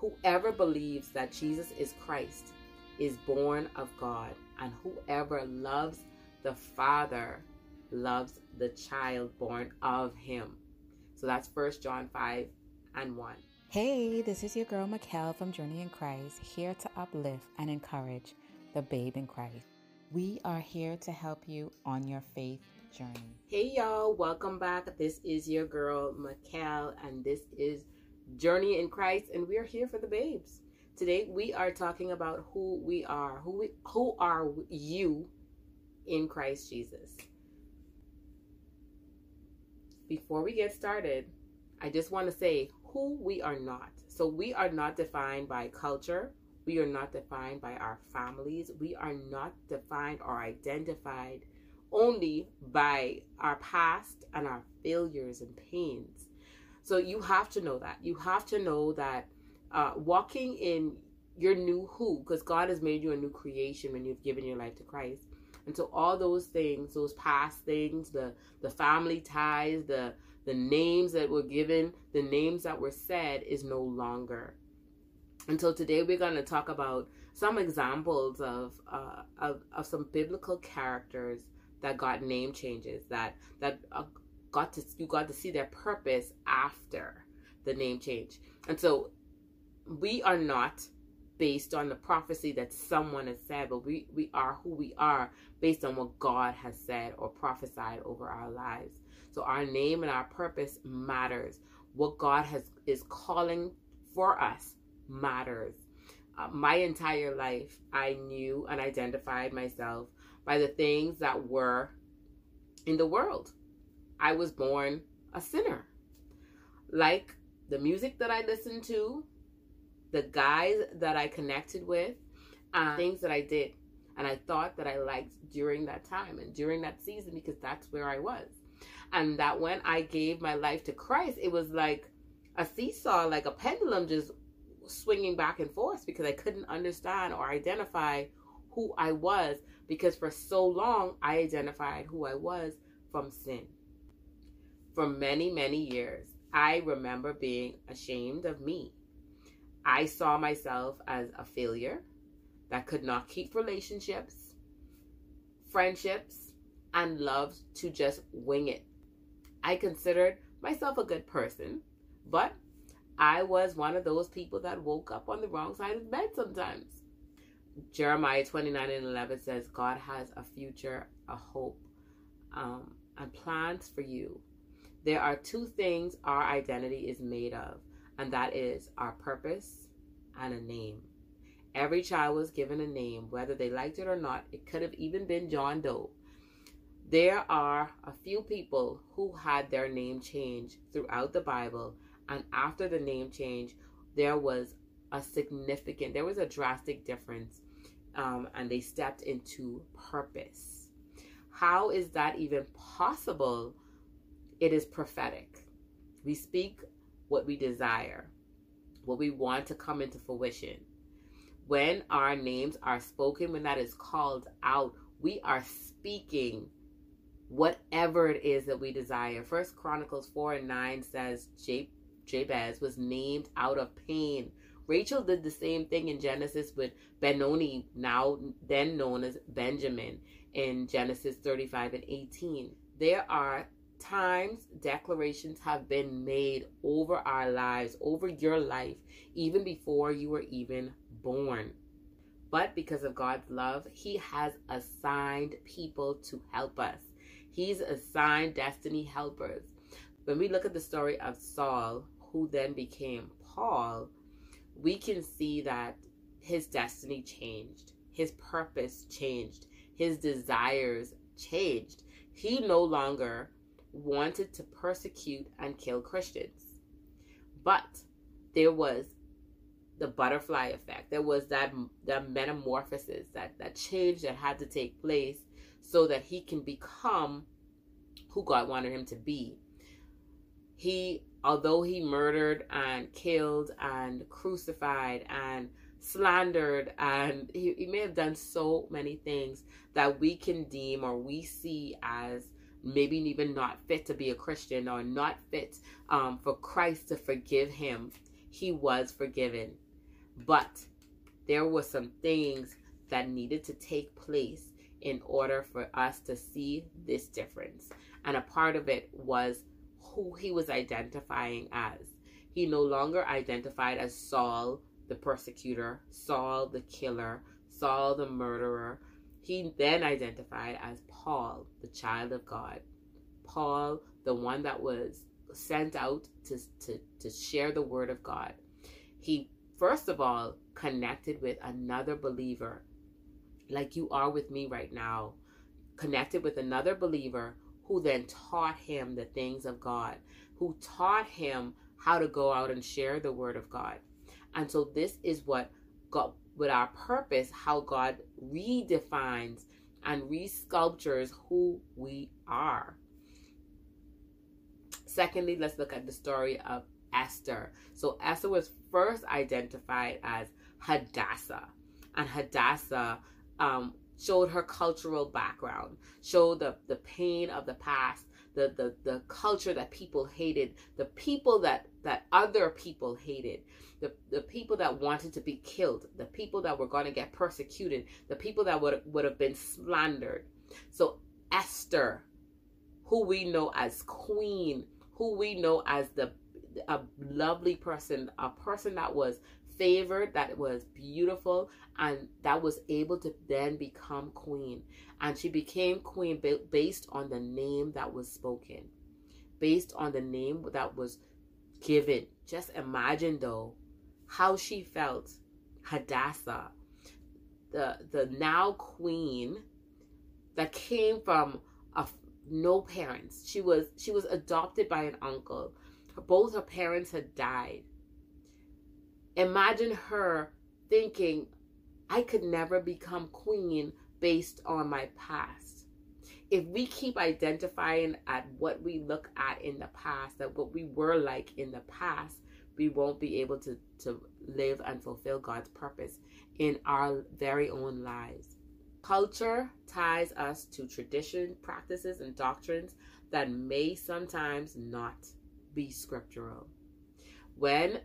Whoever believes that Jesus is Christ is born of God, and whoever loves the Father loves the child born of him. So that's First John 5 and 1. Hey, this is your girl Mikkel from Journey in Christ, here to uplift and encourage the babe in Christ. We are here to help you on your faith journey. Hey y'all, welcome back. This is your girl Mikkel, and this is Journey in Christ, and we're here for the babes. Today we are talking about who we are. Who we, who are you in Christ Jesus? Before we get started, I just want to say who we are not. So we are not defined by culture. We are not defined by our families. We are not defined or identified only by our past and our failures and pains. So you have to know that. You have to know that uh, walking in your new who, because God has made you a new creation when you've given your life to Christ. And so all those things, those past things, the the family ties, the the names that were given, the names that were said is no longer. And so today we're going to talk about some examples of, uh, of of some biblical characters that got name changes that that uh, got to you got to see their purpose after the name change. And so we are not based on the prophecy that someone has said, but we, we are who we are based on what God has said or prophesied over our lives. So our name and our purpose matters. What God has is calling for us matters. Uh, my entire life, I knew and identified myself by the things that were in the world. I was born a sinner. Like the music that I listened to, the guys that I connected with, uh, things that I did and I thought that I liked during that time and during that season because that's where I was. And that when I gave my life to Christ, it was like a seesaw, like a pendulum just swinging back and forth because I couldn't understand or identify who I was because for so long I identified who I was from sin. For many, many years, I remember being ashamed of me. I saw myself as a failure that could not keep relationships, friendships, and loved to just wing it. I considered myself a good person, but I was one of those people that woke up on the wrong side of bed sometimes. Jeremiah 29 and 11 says, God has a future, a hope, um, and plans for you. There are two things our identity is made of, and that is our purpose and a name. Every child was given a name, whether they liked it or not. It could have even been John Doe. There are a few people who had their name changed throughout the Bible, and after the name change, there was a significant, there was a drastic difference, um, and they stepped into purpose. How is that even possible? It is prophetic. We speak what we desire, what we want to come into fruition when our names are spoken, when that is called out, we are speaking whatever it is that we desire. First Chronicles 4 and 9 says Jabez was named out of pain. Rachel did the same thing in Genesis with Benoni, now then known as Benjamin, in Genesis 35 and 18. There are times declarations have been made over our lives, over your life, even before you were even born. But because of God's love, He has assigned people to help us. He's assigned destiny helpers. When we look at the story of Saul, who then became Paul, we can see that his destiny changed, his purpose changed, his desires changed. He no longer wanted to persecute and kill Christians. But there was the butterfly effect. There was that that metamorphosis, that that change that had to take place so that he can become who God wanted him to be. He, although he murdered and killed and crucified and slandered and he, he may have done so many things that we can deem or we see as maybe even not fit to be a Christian or not fit um, for Christ to forgive him, he was forgiven But there were some things that needed to take place in order for us to see this difference. And a part of it was who he was identifying as. He no longer identified as Saul, the persecutor, Saul, the killer, Saul, the murderer. He then identified as Paul, the child of God. Paul, the one that was sent out to, to, to share the word of God. He, first of all, connected with another believer, like you are with me right now, connected with another believer who then taught him the things of God, who taught him how to go out and share the word of God. And so this is what God with our purpose, how God redefines and resculptures who we are. Secondly, let's look at the story of Esther. So Esther was first identified as Hadassah, and Hadassah um, showed her cultural background, showed the, the pain of the past, the, the, the culture that people hated, the people that, that other people hated, the, the people that wanted to be killed, the people that were going to get persecuted, the people that would, would have been slandered. So Esther, who we know as queen, who we know as the a lovely person, a person that was favored, that was beautiful, and that was able to then become queen. And she became queen based on the name that was spoken, based on the name that was given. Just imagine, though, how she felt. Hadassah, the the now queen that came from a, no parents. She was she was adopted by an uncle. Both her parents had died. Imagine her thinking, I could never become queen based on my past. If we keep identifying at what we look at in the past, at what we were like in the past, we won't be able to, to live and fulfill God's purpose in our very own lives. Culture ties us to tradition, practices, and doctrines that may sometimes not be scriptural. When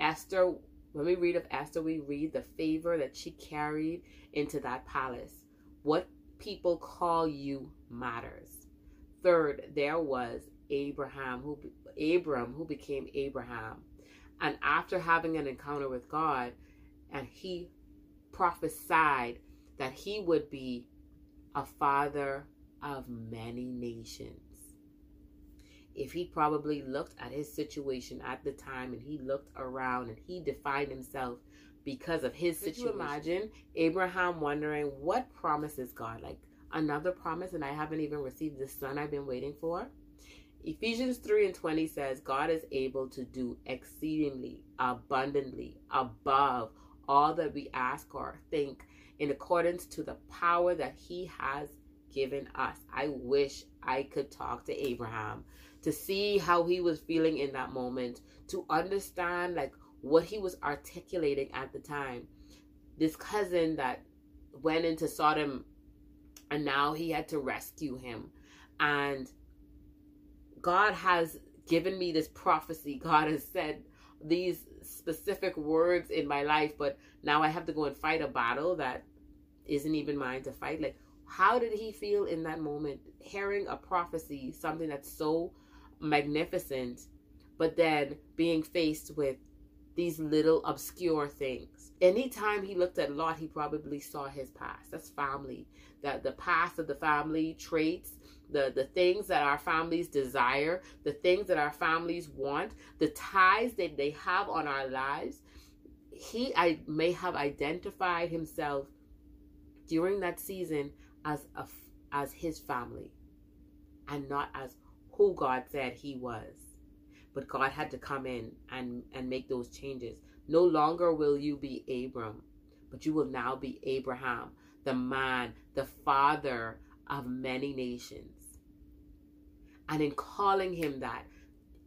Esther, when we read of Esther, we read the favor that she carried into that palace. What people call you matters. Third, there was Abraham who Abram who became Abraham. And after having an encounter with God, and he prophesied that he would be a father of many nations. If he probably looked at his situation at the time and he looked around and he defined himself because of his Could situation. you imagine Abraham wondering what promise is God? Like another promise and I haven't even received the son I've been waiting for? Ephesians 3 and 20 says, God is able to do exceedingly, abundantly, above all that we ask or think in accordance to the power that He has given us. I wish I could talk to Abraham to see how he was feeling in that moment, to understand like what he was articulating at the time. This cousin that went into Sodom and now he had to rescue him. And God has given me this prophecy. God has said these specific words in my life, but now I have to go and fight a battle that isn't even mine to fight. Like, how did he feel in that moment hearing a prophecy, something that's so magnificent, but then being faced with these little obscure things. Anytime he looked at Lot, he probably saw his past. That's family. That the past of the family traits, the, the things that our families desire, the things that our families want, the ties that they have on our lives. He I may have identified himself during that season as a, as his family and not as who God said he was. But God had to come in and, and make those changes. No longer will you be Abram, but you will now be Abraham, the man, the father of many nations. And in calling him that,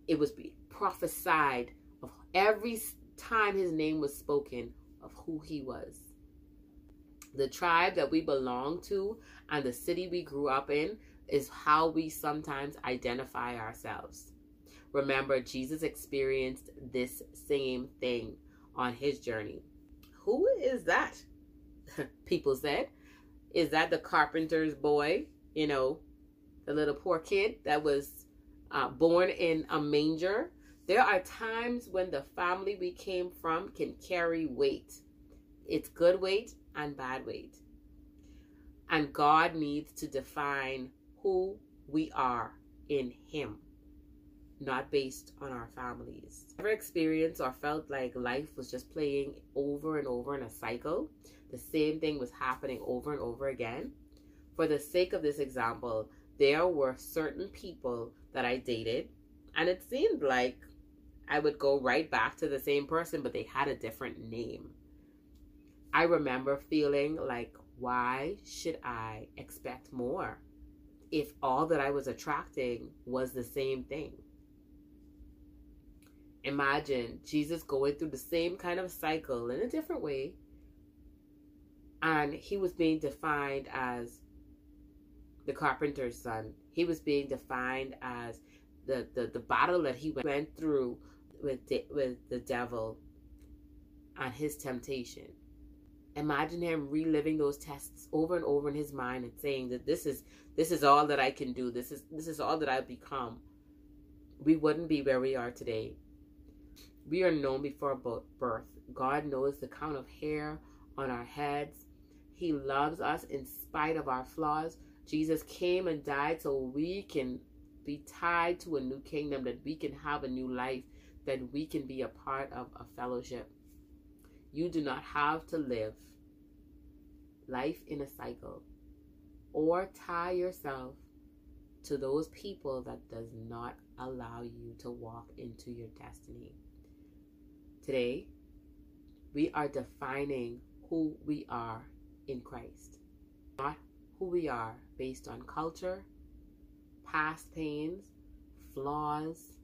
it was prophesied of every time his name was spoken of who he was. The tribe that we belong to and the city we grew up in is how we sometimes identify ourselves. Remember, Jesus experienced this same thing. on his journey. Who is that? People said. Is that the carpenter's boy? You know, the little poor kid that was uh, born in a manger. There are times when the family we came from can carry weight. It's good weight and bad weight. And God needs to define who we are in Him, not based on our families. Ever experienced or felt like life was just playing over and over in a cycle? The same thing was happening over and over again? For the sake of this example, there were certain people that I dated, and it seemed like I would go right back to the same person, but they had a different name. I remember feeling like, why should I expect more if all that I was attracting was the same thing? Imagine Jesus going through the same kind of cycle in a different way, and he was being defined as the carpenter's son. He was being defined as the, the, the battle that he went through with, de- with the devil and his temptation. Imagine him reliving those tests over and over in his mind and saying that this is this is all that I can do. This is this is all that I've become. We wouldn't be where we are today. We are known before birth. God knows the count of hair on our heads. He loves us in spite of our flaws. Jesus came and died so we can be tied to a new kingdom, that we can have a new life, that we can be a part of a fellowship. You do not have to live life in a cycle or tie yourself to those people that does not allow you to walk into your destiny. Today, we are defining who we are in Christ, not who we are based on culture, past pains, flaws,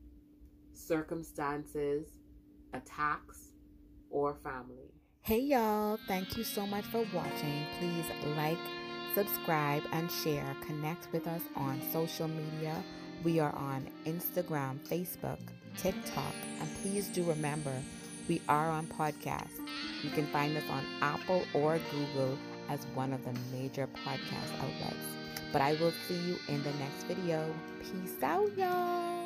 circumstances, attacks, or family. Hey y'all, thank you so much for watching. Please like, subscribe, and share. Connect with us on social media. We are on Instagram, Facebook, TikTok, and please do remember we are on podcast. You can find us on Apple or Google as one of the major podcast outlets. But I will see you in the next video. Peace out, y'all.